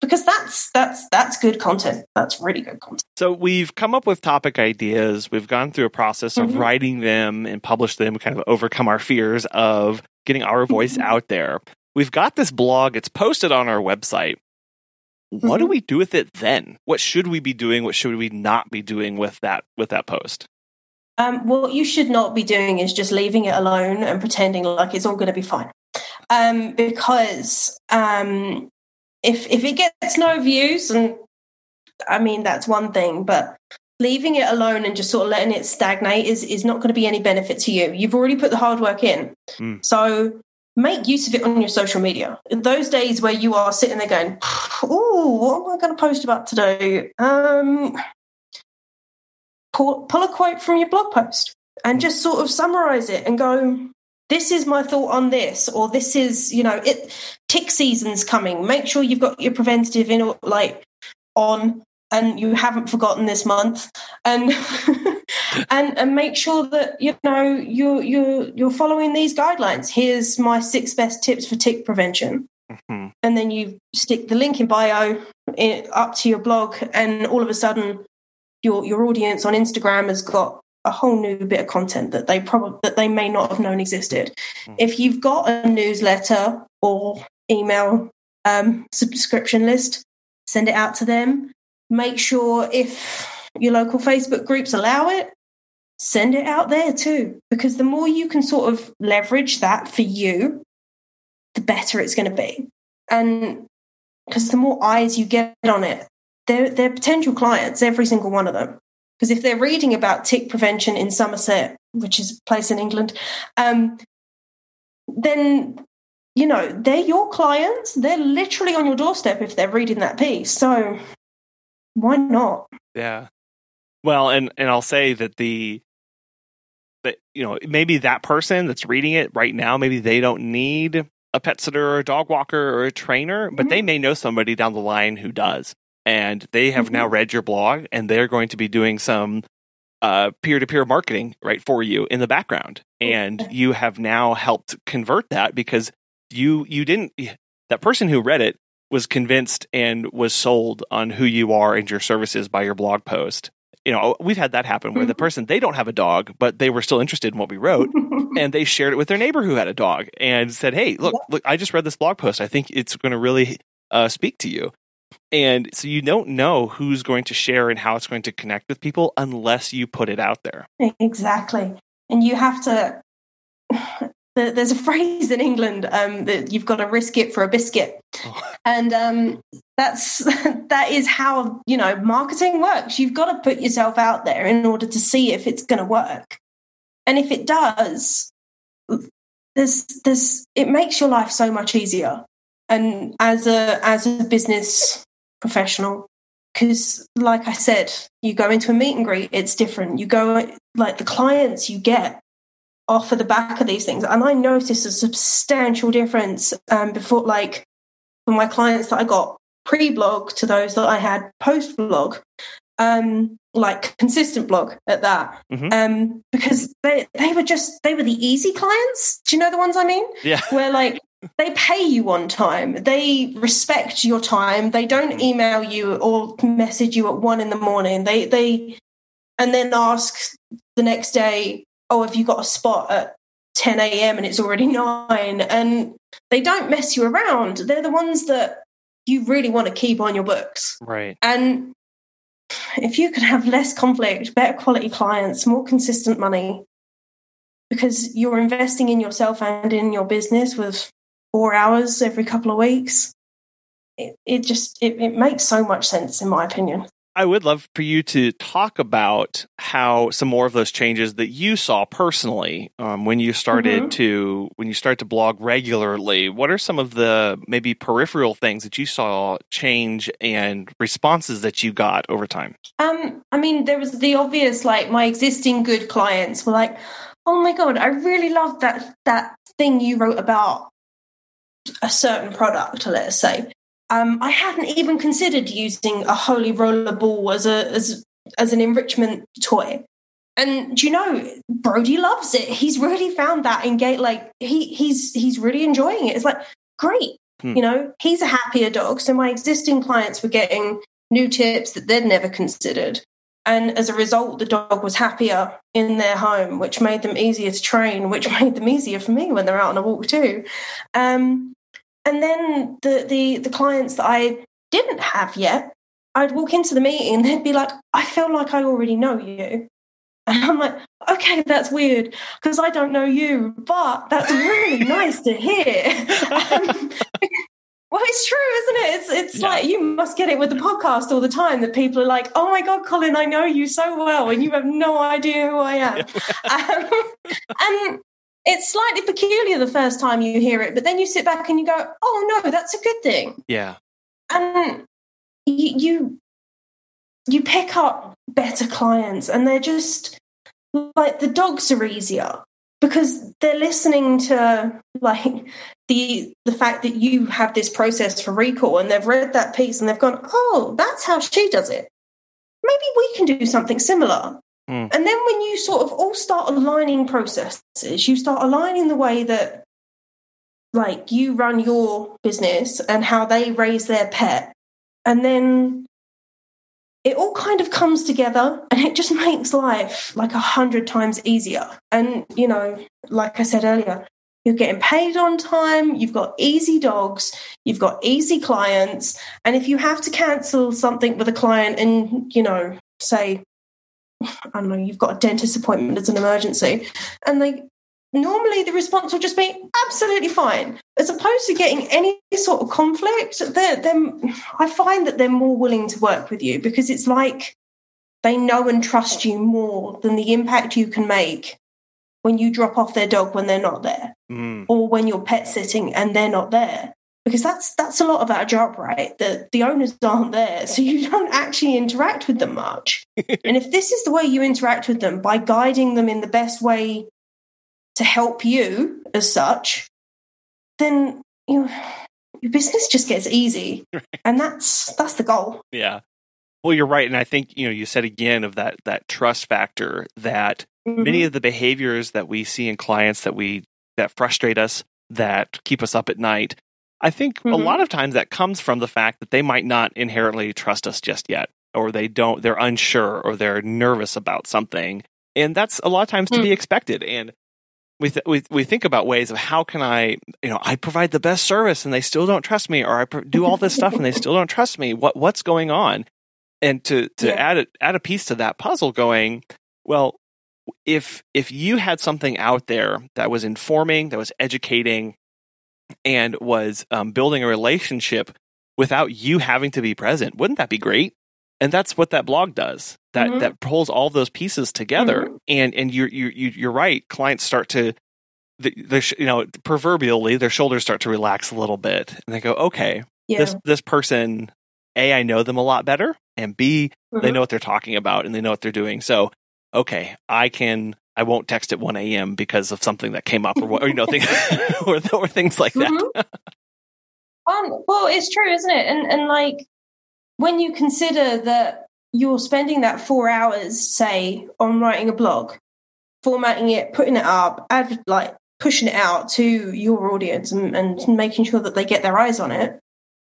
because that's that's that's good content. That's really good content. So we've come up with topic ideas. We've gone through a process of Mhm. writing them and publish them kind of overcome our fears of getting our voice Mhm. out there. We've got this blog. It's posted on our website. What do Mhm. we do with it then? What should we be doing? What should we not be doing with that with that post? Um, what you should not be doing is just leaving it alone and pretending like it's all going to be fine. Um, because um, if if it gets no views, and I mean that's one thing, but leaving it alone and just sort of letting it stagnate is is not going to be any benefit to you. You've already put the hard work in, Mm. so make use of it on your social media. In those days where you are sitting there going, <sighs> "Oh, what am I going to post about today?" Um, pull, pull a quote from your blog post and just sort of summarize it and go this is my thought on this or this is you know it tick season's coming make sure you've got your preventative in like on and you haven't forgotten this month and <laughs> and and make sure that you know you're you're you're following these guidelines here's my six best tips for tick prevention Mhm. and then you stick the link in bio in, up to your blog and all of a sudden your your audience on Instagram has got a whole new bit of content that they probably that they may not have known existed. Mm. If you've got a newsletter or email um, subscription list, send it out to them. Make sure if your local Facebook groups allow it, send it out there too. Because the more you can sort of leverage that for you, the better it's going to be. And because the more eyes you get on it, they're, they're potential clients, every single one of them. Because if they're reading about tick prevention in Somerset, which is a place in England, um, then you know they're your clients. They're literally on your doorstep if they're reading that piece. So why not? Yeah. Well, and and I'll say that the that you know maybe that person that's reading it right now maybe they don't need a pet sitter or a dog walker or a trainer, but they may know somebody down the line who does, and they have now Mhm. read your blog and they're going to be doing some uh, peer-to-peer marketing right for you in the background, and you have now helped convert that because you you didn't that person who read it was convinced and was sold on who you are and your services by your blog post. You know, we've had that happen where the Mhm. person they don't have a dog, but they were still interested in what we wrote, <laughs> and they shared it with their neighbor who had a dog and said, "Hey, look, look, I just read this blog post. I think it's going to really uh, speak to you." And so you don't know who's going to share and how it's going to connect with people unless you put it out there. Exactly. And you have to. There- There's a <laughs> phrase in England um, that you've got to risk it for a biscuit, Oh. and um, that's <laughs> that is how you know marketing works. You've got to put yourself out there in order to see if it's going to work, and if it does, there's there's it makes your life so much easier. And as a as a business professional, because like i said you go into a meet and greet it's different you go like the clients you get off of the back of these things and i noticed a substantial difference um, before like for my clients that i got pre-blog to those that i had post-blog um, like consistent blog at that, Mhm. um, because they they were just they were the easy clients. Do you know the ones I mean? Yeah. <laughs> Where like they pay you on time, they respect your time, they don't email you or message you at one in the morning. They they and then ask the next day, oh, have you got a spot at 10 a.m. and it's already <laughs> nine? And they don't mess you around. They're the ones that you really want to keep on your books. Right. And if you could have less conflict, better quality clients, more consistent money, because you're investing in yourself and in your business with four hours every couple of weeks, it, it just it, it makes so much sense in my opinion. I would love for you to talk about how some more of those changes that you saw personally um, when you started Mhm. to when you start to blog regularly. What are some of the maybe peripheral things that you saw change and responses that you got over time? Um, I mean, there was the obvious, like my existing good clients were like, "Oh my god, I really love that that thing you wrote about a certain product." Let's say, um, I hadn't even considered using a Hol-ee Roller ball as a as as an enrichment toy. And do you know, Brody loves it. He's really found that engage. Like he he's he's really enjoying it. It's like great. Hmm. You know, he's a happier dog. So my existing clients were getting new tips that they'd never considered. And as a result, the dog was happier in their home, which made them easier to train, which <laughs> made them easier for me when they're out on a walk too. Um, and then the, the the clients that I didn't have yet, I'd walk into the meeting, and they'd be like, "I feel like I already know you," and I'm like, "Okay, that's weird because I don't know you, but that's really <laughs> nice to hear." Um, <laughs> well, it's true, isn't it? It's it's Yeah. like you must get it with the podcast all the time that people are like, "Oh my god, Colin, I know you so well, and you have no idea who I am." <laughs> um, and it's slightly peculiar the first time you hear it, but then you sit back and you go, "Oh no, that's a good thing." Yeah. And you you, you pick up better clients, and they're just like the dogs are easier because they're listening to like the the fact that you have this process for recall and they've read that piece and they've gone oh that's how she does it maybe we can do something similar Hmm. and then when you sort of all start aligning processes you start aligning the way that like you run your business and how they raise their pet and then it all kind of comes together and it just <laughs> makes life like a hundred times easier. And, you know, like I said earlier, you're getting paid on time, you've got easy dogs, you've got easy clients. And if you have to cancel something with a client and, you know, say, I don't know, you've got a dentist appointment as an emergency, and they normally the response will just be absolutely fine. As opposed to getting any sort of conflict they're, they're, i find that they're more willing to work with you because it's like they know and trust you more than the impact you can make when you drop off their dog when they're not there Mm. or when you're pet sitting and they're not there because that's that's a lot of our job right? The the owners aren't there so you <laughs> don't actually interact with them much. <laughs> And if this is the way you interact with them by guiding them in the best way to help you as such then you your business just gets easy. And that's that's the goal. Yeah. Well, you're right, and I think you know you said again of that that trust factor that many mm-hmm. of the behaviors that we see in clients that we that frustrate us that keep us up at night i think a Mhm. lot of times that comes from the fact that they might not inherently trust us just yet or they don't they're unsure or they're nervous about something. And that's a lot of times to be expected. And we, th- we we think about ways of how can I you know I provide the best service and they still don't trust me or I pr- do all this stuff and they still don't trust me. What what's going on? And to to Yeah. add a, add a piece to that puzzle going well if if you had something out there that was informing that was educating and was um, building a relationship without you having to be present wouldn't that be great and that's what that blog does that Mhm. that pulls all those pieces together Mhm. and and you're you you you're right clients start to the, the sh- you know proverbially their shoulders start to relax a little bit and they go okay yeah this this person a i know them a lot better and b they Mhm. know what they're talking about and they know what they're doing so okay i can i won't text at 1 a.m because of something that came up or, what, or you know things <laughs> or, or things like that Mhm. um, well, it's true, isn't it? And and like when you consider that you're spending that four hours, say, on writing a blog, formatting it, putting it up, adv- like pushing it out to your audience and, and making sure that they get their eyes on it,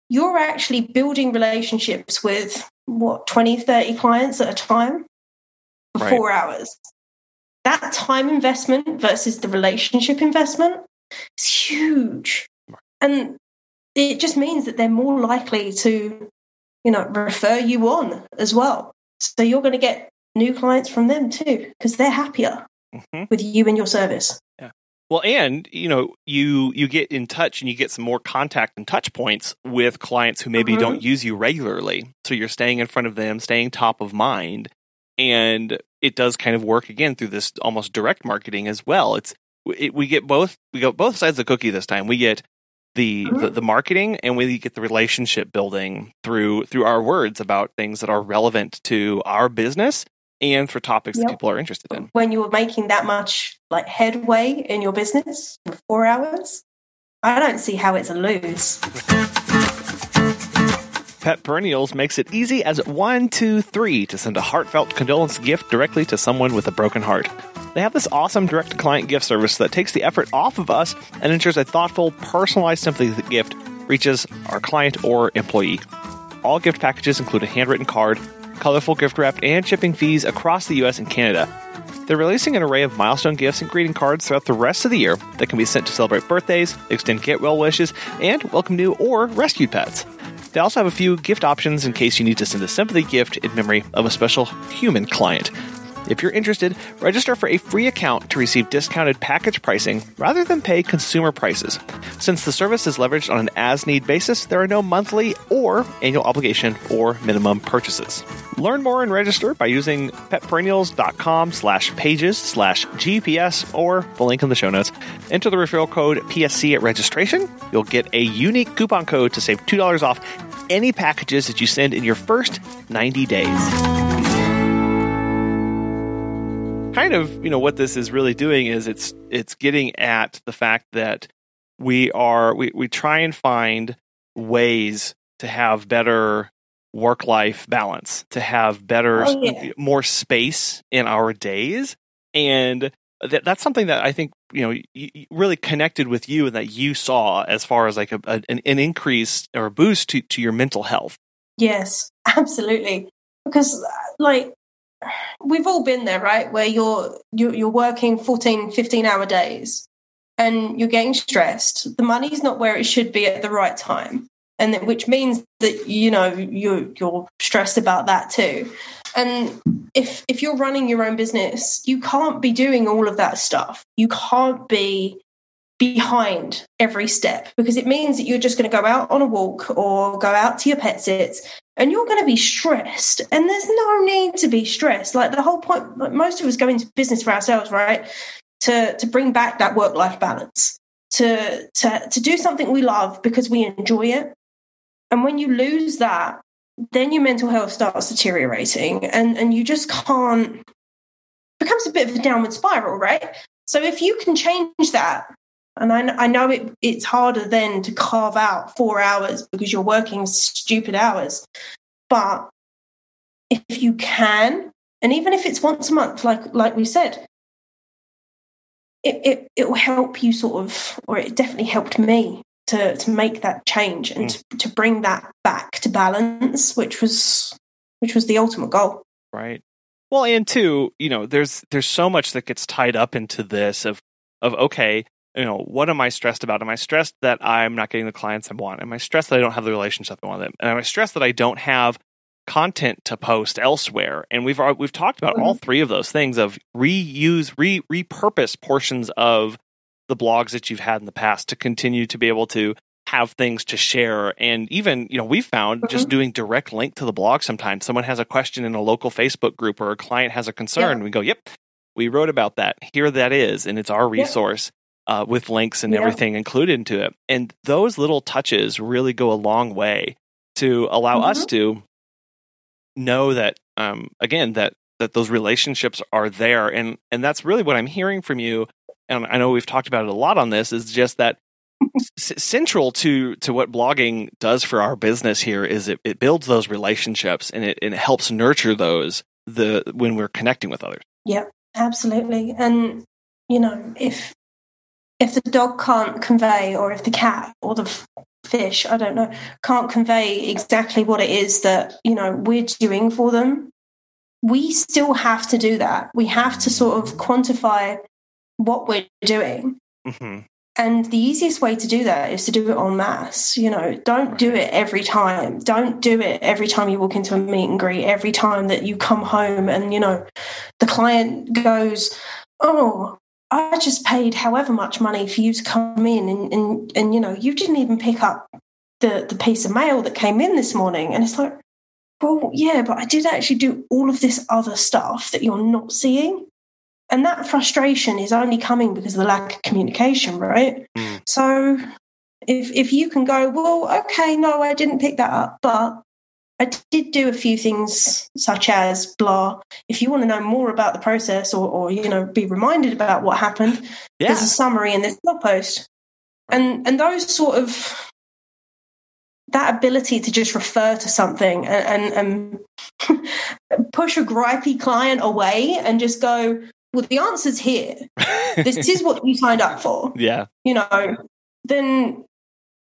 you're actually building relationships with what 20 30 clients at a time for Right. four hours that time investment versus the relationship investment is huge and it just means that they're more likely to you know refer you on as well so you're going to get new clients from them too because they're happier hmm with you and your service Yeah. Well, and you know, you you get in touch and you get some more contact and touch points with clients who maybe Mhm. don't use you regularly. So you're staying in front of them, staying top of mind, and it does kind of work again through this almost direct marketing as well. It's it, we get both we got both sides of the cookie this time. We get the, the mm-hmm. the marketing and we get the relationship building through through our words about things that are relevant to our business and for topics that people are interested in. when you're making that much like headway in your business for four hours i don't see how it's a lose Pet Perennials makes it easy as one, two, three to send a heartfelt condolence gift directly to someone with a broken heart. They have this awesome direct to client gift service that takes the effort off of us and ensures a thoughtful, personalized sympathy gift reaches our client or employee. All gift packages include a handwritten card, colorful gift wrap, and shipping fees across the US and Canada. They're releasing an array of milestone gifts and greeting cards throughout the rest of the year that can be sent to celebrate birthdays, extend get well wishes, and welcome new or rescued pets. They also have a few gift options in case you need to send a sympathy gift in memory of a special human client. If you're interested, register for a free account to receive discounted package pricing rather than pay consumer prices. Since the service is leveraged on an as need basis, there are no monthly or annual obligation or minimum purchases. Learn more and register by using petperennials.com slash pages slash GPS or the link in the show notes. Enter the referral code PSC at registration. You'll get a unique coupon code to save $2 off any packages that you send in your first 90 days kind of you know what this is really doing is it's it's getting at the fact that we are we, we try and find ways to have better work life balance to have better Oh, yeah. more space in our days. And that, that's something that i think you know y- y- really connected with you and that you saw as far as like a, a, an, an increase or a boost to, to your mental health. Yes <laughs> absolutely. Because uh, like we've all been there right? Where you're you're, working 14 15 hour days and you're getting stressed. The money's not where it should be at the right time. And then, which means that you know you you're stressed about that too. And if if you're running your own business you can't be doing all of that stuff. You can't be behind every step because it means that you're just going to go out on a walk or go out to your pet sits and you're going to be stressed. And there's no need to be stressed. Like the whole point most of us go into business for ourselves right? To to bring back that work life balance. To to to do something we love because we enjoy it. And when you lose that then your mental health starts deteriorating. And and you just can't becomes a bit of a downward spiral right? So if you can change that and I, I know it, it's harder then to carve out four hours because you're working stupid hours. But if you can, and even if it's once a month, like like we said, it, it, it will help you sort of, or it definitely helped me to, to make that change and hmm. to, to bring that back to balance, which was which was the ultimate goal. right well and two you know there's there's so much that gets tied up into this of of okay you know what am i stressed about? Am i stressed that i'm not getting the clients i want? Am i stressed that i don't have the relationship i want them and am i stressed that i don't have content to post elsewhere? And we've uh, we've talked about all mm-hmm. three of those things of reuse re repurpose portions of the blogs that you've had in the past to continue to be able to have things to share. And even you know we found just mm-hmm. doing direct link to the blog sometimes. Someone has a question in a local facebook group or a client has a concern Yeah. we go yep we wrote about that. Here that is and it's our resource uh, with links and Yeah. everything included into it and those little touches really go a long way to allow us Mhm. to know that um, again that that those relationships are there and and that's really what i'm hearing from you and i know we've talked about it a lot on this is just that <laughs> S- central to to what blogging does for our business here is it, it builds those relationships and it, it helps nurture those the when we're connecting with others. yeah absolutely. And you know, if if the dog can't convey, or if the cat or the fish, I don't know, can't convey exactly what it is that you know we're doing for them, we still have to do that. We have to sort of quantify what we're doing. Mm-hmm. And the easiest way to do that is to do it en masse. You know, don't do it every time. Don't do it every time you walk into a meet and greet, every time that you come home and, you know, the client goes, Oh, I just paid however much money for you to come in and, and, and you know, you didn't even pick up the, the piece of mail that came in this morning. And it's like, well, yeah, but I did actually do all of this other stuff that you're not seeing. And that frustration is only coming because of the lack of communication, right? Mm. So if if you can go, well, okay, no, I didn't pick that up, but I did do a few things such as blah. If you want to know more about the process or, or you know, be reminded about what happened, Yeah. there's a summary in this blog post. And and those sort of that ability to just refer to something and, and, and <laughs> push a gripey client away and just go, well, the answer's here. This is what you signed up for. <laughs> yeah. You know, then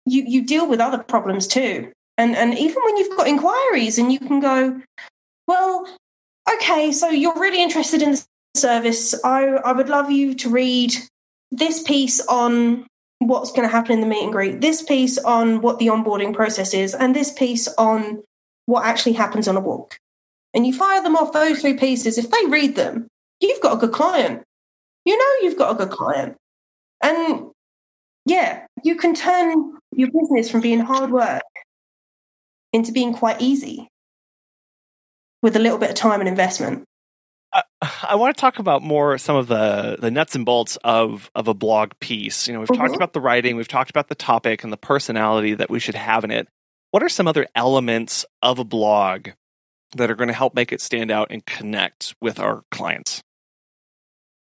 you you deal with other problems too. And and even when you've got inquiries and you can go, well, okay, so you're really interested in the service. I I would love you to read this piece on what's going to happen in the meet and greet, this piece on what the onboarding process is, and this piece on what actually happens on a walk. And you fire them off those three pieces. If they read them, you've got a good client. You know you've got a good client. And yeah, you can turn your business from being hard work into being quite easy with a little bit of time and investment. I, I want to talk about more some of the the nuts and bolts of of a blog piece. You know, we've talked Mhm. about the writing, we've talked about the topic and the personality that we should have in it. What are some other elements of a blog that are going to help make it stand out and connect with our clients?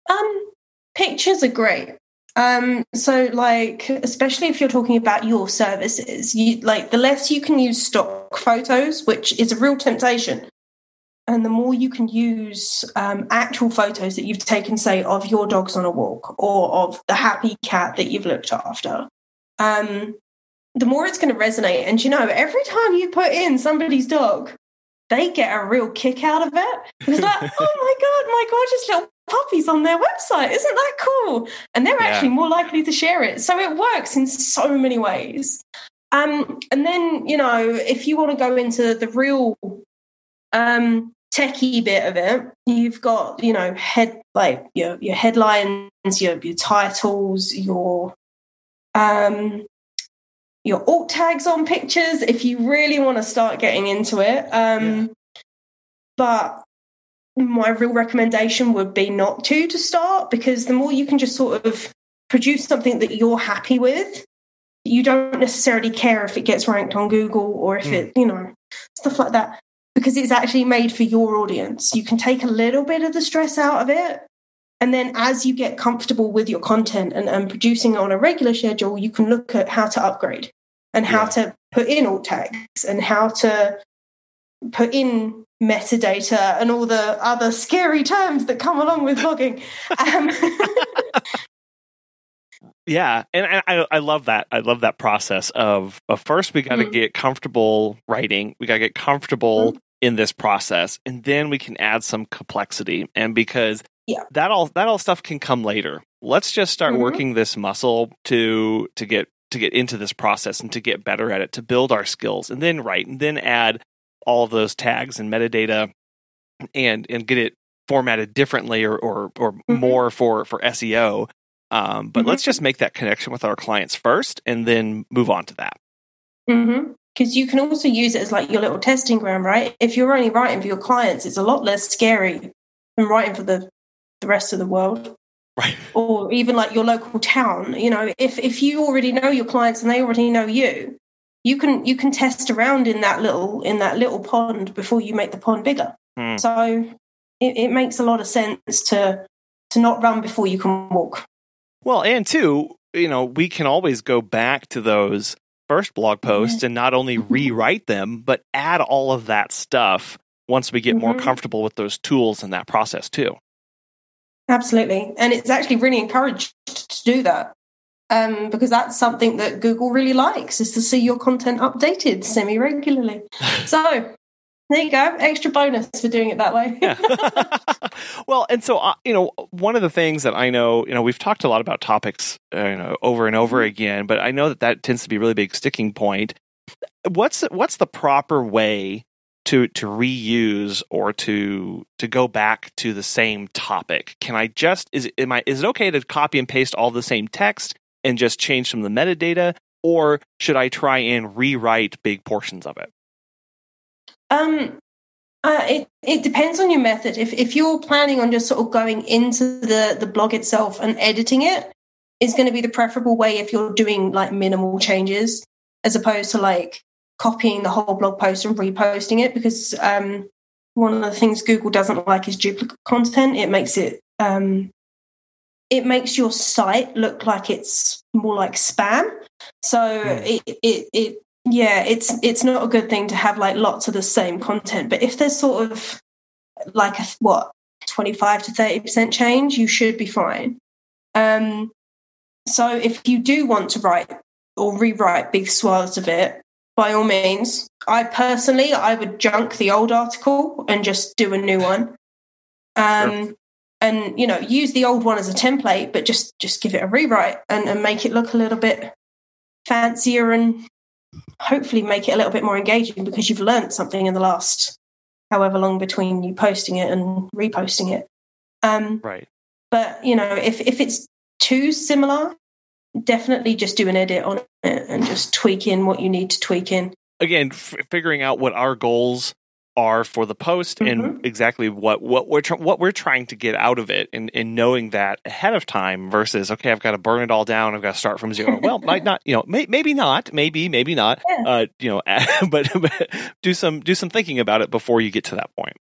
Um, pictures are great. Um, so like, especially if you're talking about your services, you like the less you can use stock photos, which is a real temptation, and the more you can use um, actual photos that you've taken, say, of your dogs on a walk or of the happy cat that you've looked after. Um, the more it's going to resonate. And you know, every time you put in somebody's dog, they get a real kick out of it. It's like, <laughs> oh my God, my gorgeous little puppy's on their website. Isn't that cool? And they're Yeah. actually more likely to share it. So it works in so many ways. Um, and then, you know, if you want to go into the real um techie bit of it, you've got, you know, head like your your headlines, your your titles, your um your alt tags on pictures if you really want to start getting into it. Um but my real recommendation would be not to to start because the more you can just sort of produce something that you're happy with, you don't necessarily care if it gets ranked on Google or if Mm. it, you know, stuff like that because it's actually made for your audience. You can take a little bit of the stress out of it. And then as you get comfortable with your content and, and producing it on a regular schedule, you can look at how to upgrade and how Yeah. to put in alt tags and how to put in metadata and all the other scary terms that come along with blogging. Um, <laughs> Yeah, and I, I love that. I love that process of of first we got to Mhm. get comfortable writing. We got to get comfortable in this process, and then we can add some complexity. And because Yeah. that all that all stuff can come later. Let's just start Mhm. working this muscle to to get to get into this process and to get better at it, to build our skills, and then write, and then add all of those tags and metadata, and and get it formatted differently or or, or Mhm. more for for SEO. Um, but Mhm. let's just make that connection with our clients first, and then move on to that. Because you can also use it as like your little testing ground, right? If you're only writing for your clients, it's a lot less scary than writing for the, the rest of the world. Right. Or even like your local town. You know, if if you already know your clients and they already know you, you can you can test around in that little in that little pond before you make the pond bigger. Hmm. So it, it makes a lot of sense to to not run before you can walk. Well, and two, you know, we can always go back to those first blog posts and not only rewrite them, but add all of that stuff once we get more Mhm. comfortable with those tools and that process too. Absolutely. And it's actually really encouraged to do that. Um, because that's something that Google really likes is to see your content updated semi regularly. <laughs> So there you go, extra bonus for doing it that way. Yeah. <laughs> well, and so uh, you know, one of the things that I know, you know, we've talked a lot about topics, uh, you know, over and over again, but I know that that tends to be a really big sticking point. What's what's the proper way to to reuse or to to go back to the same topic? Can I just is am I is it okay to copy and paste all the same text and just change some of the metadata, or should I try and rewrite big portions of it? Um, uh, it it depends on your method. If if you're planning on just sort of going into the the blog itself and editing it, is going to be the preferable way if you're doing like minimal changes, as opposed to like copying the whole blog post and reposting it. Because um, one of the things Google doesn't like is duplicate content. It makes it um, it makes your site look like it's more like spam. So it, it it yeah, it's it's not a good thing to have like lots of the same content. But if there's sort of like a what twenty five to thirty percent change, you should be fine. Um, so if you do want to write or rewrite big swaths of it, by all means. I personally, I would junk the old article and just do a new one. Um, Sure. and you know, use the old one as a template, but just just give it a rewrite and, and make it look a little bit fancier and hopefully make it a little bit more engaging because you've learned something in the last however long between you posting it and reposting it. Um, Right. but you know, if if it's too similar, definitely just do an edit on it and just tweak in what you need to tweak in. again f- figuring out what our goals are for the post and exactly what what we're tr- what we're trying to get out of it and, and knowing that ahead of time versus okay I've got to burn it all down I've got to start from zero <laughs> well might not you know may, maybe not maybe maybe not Yeah. uh you know <laughs> but, but do some do some thinking about it before you get to that point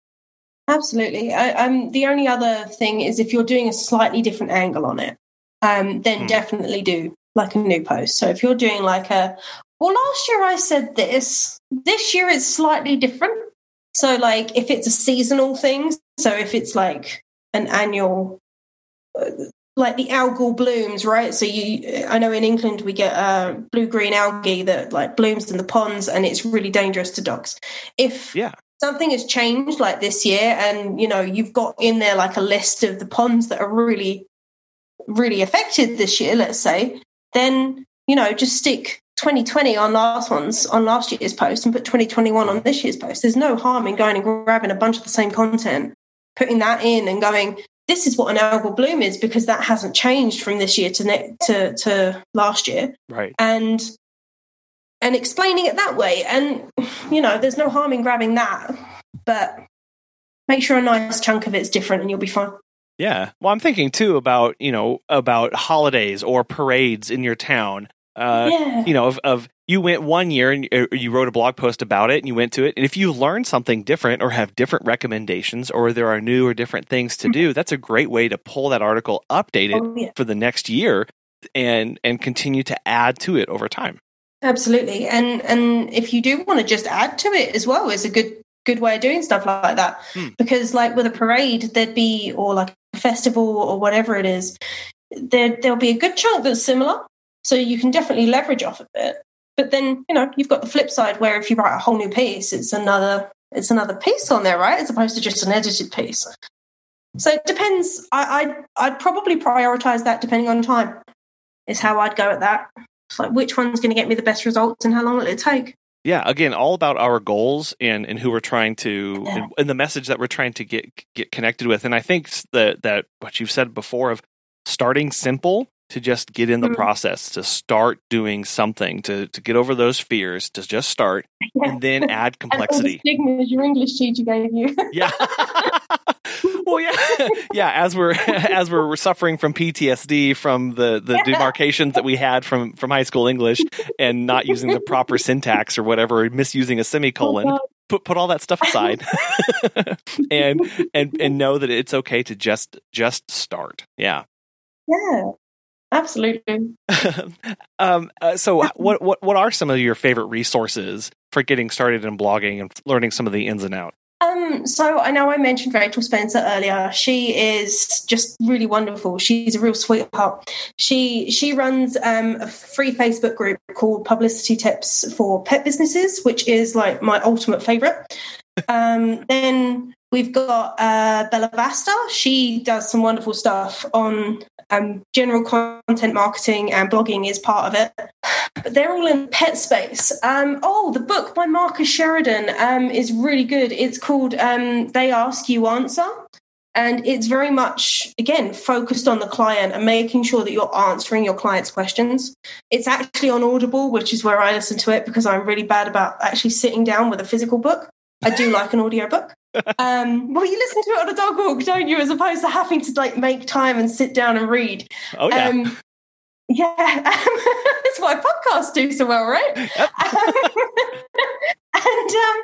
Absolutely. I, um, the only other thing is if you're doing a slightly different angle on it, um, then Hmm. definitely do like a new post. So if you're doing like a, well, last year I said this, this year it's slightly different. So like if it's a seasonal thing, so if it's like an annual, uh, like the algal blooms, right? So you, I know in England we get uh, blue green algae that like blooms in the ponds, and it's really dangerous to dogs. If Yeah. something has changed like this year, and you know you've got in there like a list of the ponds that are really, really affected this year, let's say, then you know just stick 2020 on last one's on last year's post and put 2021 on this year's post. There's no harm in going and grabbing a bunch of the same content, putting that in, and going. This is what an algal bloom is because that hasn't changed from this year to ne- to to last year, right and and explaining it that way. And you know, there's no harm in grabbing that, but make sure a nice chunk of it's different, and you'll be fine. Yeah. Well, I'm thinking too about, you know, about holidays or parades in your town. Uh, yeah, you know, of, of you went one year and you- you wrote a blog post about it and you went to it. And if you learn something different or have different recommendations or there are new or different things to do, that's a great way to pull that article, updated Oh, yeah. for the next year and, and continue to add to it over time. Absolutely, and and if you do want to just add to it as well, is a good good way of doing stuff like that. Hmm. Because like with a parade, there'd be or like festival or whatever it is, there there'll be a good chunk that's similar, so you can definitely leverage off of it. But then you know you've got the flip side where if you write a whole new piece, it's another it's another piece on there, right? As opposed to just an edited piece. So it depends. I, I'd I'd probably prioritize that depending on time. Is how I'd go at that. It's like which one's going to get me the best results and how long will it take? Yeah, again, all about our goals and, and who we're trying to Yeah. and, and the message that we're trying to get get connected with. And I think that that what you've said before of starting simple to just get in the Mhm. process, to start doing something, to to get over those fears, to just start, and then <laughs> add And complexity. stigmas your English teacher gave you. <laughs> Yeah. <laughs> well, yeah, yeah. As we're as we're suffering from PTSD from the the Yeah. demarcations that we had from from high school English and not using the proper syntax or whatever, or misusing a semicolon. Oh, put put all that stuff aside, and and and know that it's okay to just just start. Yeah. yeah. Absolutely. <laughs> um, uh, so, what what what are some of your favorite resources for getting started in blogging and learning some of the ins and outs? Um, so I know I mentioned Rachel Spencer earlier. She is just really wonderful. She's a real sweetheart. She she runs um, a free Facebook group called Publicity Tips for Pet Businesses, which is like my ultimate favorite. Um, then We've got uh, Bella Vasta. She does some wonderful stuff on um, general content marketing and blogging is part of it. But they're all in pet space. Um, oh, the book by Marcus Sheridan um, is really good. It's called um, They Ask You Answer. And it's very much, again, focused on the client and making sure that you're answering your client's questions. It's actually on Audible, which is where I listen to it because I'm really bad about actually sitting down with a physical book. I do like an audiobook um, well, you listen to it on a dog walk, don't you? As opposed to having to like make time and sit down and read. Oh yeah. Um, yeah, <laughs> that's why podcasts do so well, right? Yep. <laughs> and um,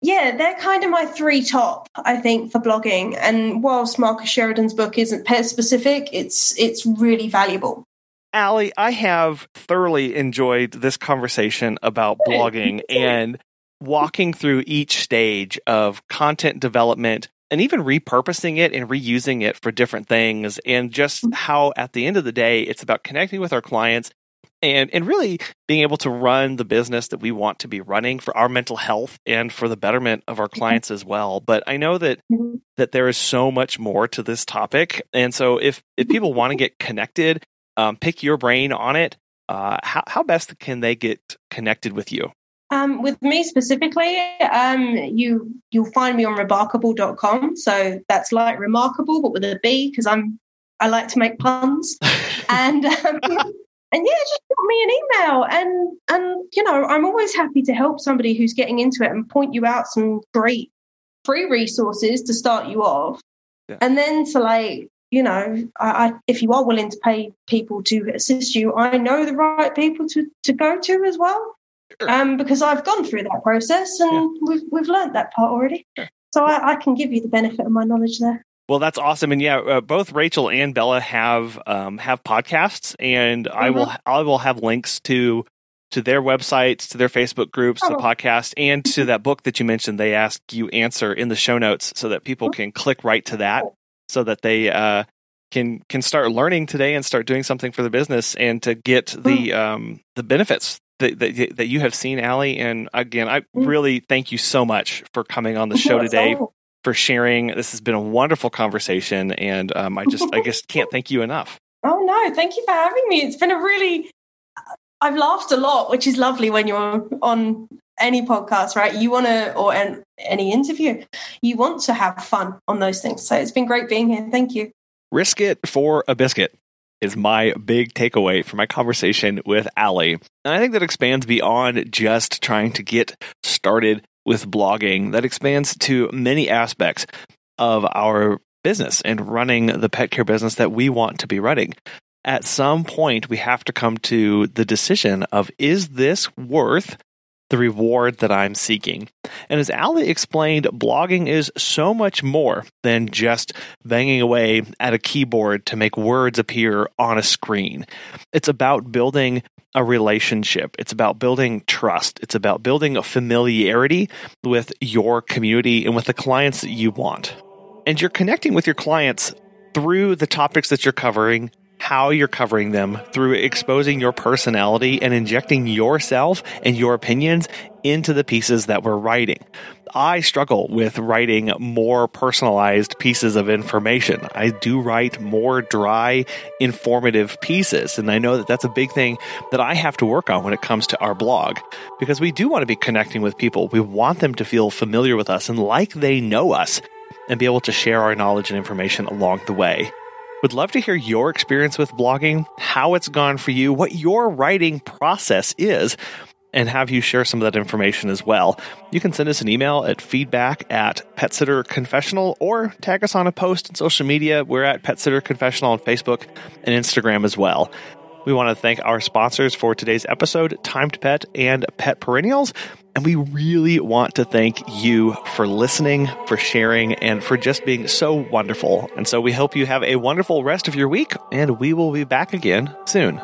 yeah, they're kind of my three top, I think, for blogging. And whilst Marcus Sheridan's book isn't pet specific, it's it's really valuable. Allie, I have thoroughly enjoyed this conversation about blogging and walking through each stage of content development and even repurposing it and reusing it for different things and just mm-hmm. how at the end of the day it's about connecting with our clients and and really being able to run the business that we want to be running for our mental health and for the betterment of our clients as well but i know that mm-hmm. that there is so much more to this topic and so if if mm-hmm. people want to get connected um, pick your brain on it uh, how, how best can they get connected with you um, with me specifically, um, you you'll find me on rebarkable.com. So that's like remarkable, but with a B because I'm I like to make puns. <laughs> and um, <laughs> and yeah, just drop me an email and and you know I'm always happy to help somebody who's getting into it and point you out some great free resources to start you off, yeah. and then to like you know I, I, if you are willing to pay people to assist you, I know the right people to to go to as well. Sure. Um, because I've gone through that process and yeah. we've we've learned that part already. Sure. So I, I, can give you the benefit of my knowledge there. Well, that's awesome, and yeah, uh, both Rachel and Bella have um, have podcasts, and mm-hmm. I will mm-hmm. I will have links to to their websites, to their Facebook groups, oh. the podcast, and to <laughs> that book that you mentioned. They ask you answer in the show notes so that people can click right to that, so that they uh, can can start learning today and start doing something for the business and to get the mm. um, the benefits that, that, that you have seen, Allie. And again, I mm. really thank you so much for coming on the show today, for sharing. This has been a wonderful conversation, and um, I just I just can't thank you enough. <laughs> Oh no, thank you for having me. It's been a really I've laughed a lot, which is lovely when you're on any podcast, right? You want to, or an, any interview, you want to have fun on those things. So it's been great being here. Thank you. Risk it for a biscuit is my big takeaway from my conversation with Allie. And I think that expands beyond just trying to get started with blogging, that expands to many aspects of our business and running the pet care business that we want to be running. At some point, we have to come to the decision of is this worth the reward that I'm seeking. And as Allie explained, blogging is so much more than just banging away at a keyboard to make words appear on a screen. It's about building a relationship. It's about building trust. It's about building a familiarity with your community and with the clients that you want. And you're connecting with your clients through the topics that you're covering how you're covering them through exposing your personality and injecting yourself and your opinions into the pieces that we're writing. I struggle with writing more personalized pieces of information. I do write more dry, informative pieces. And I know that that's a big thing that I have to work on when it comes to our blog because we do want to be connecting with people. We want them to feel familiar with us and like they know us and be able to share our knowledge and information along the way. Would love to hear your experience with blogging, how it's gone for you, what your writing process is, and have you share some of that information as well. You can send us an email at feedback at Petsitter Confessional or tag us on a post in social media. We're at Petsitter Confessional on Facebook and Instagram as well. We want to thank our sponsors for today's episode, Time to Pet and Pet Perennials. And we really want to thank you for listening, for sharing, and for just being so wonderful. And so we hope you have a wonderful rest of your week, and we will be back again soon.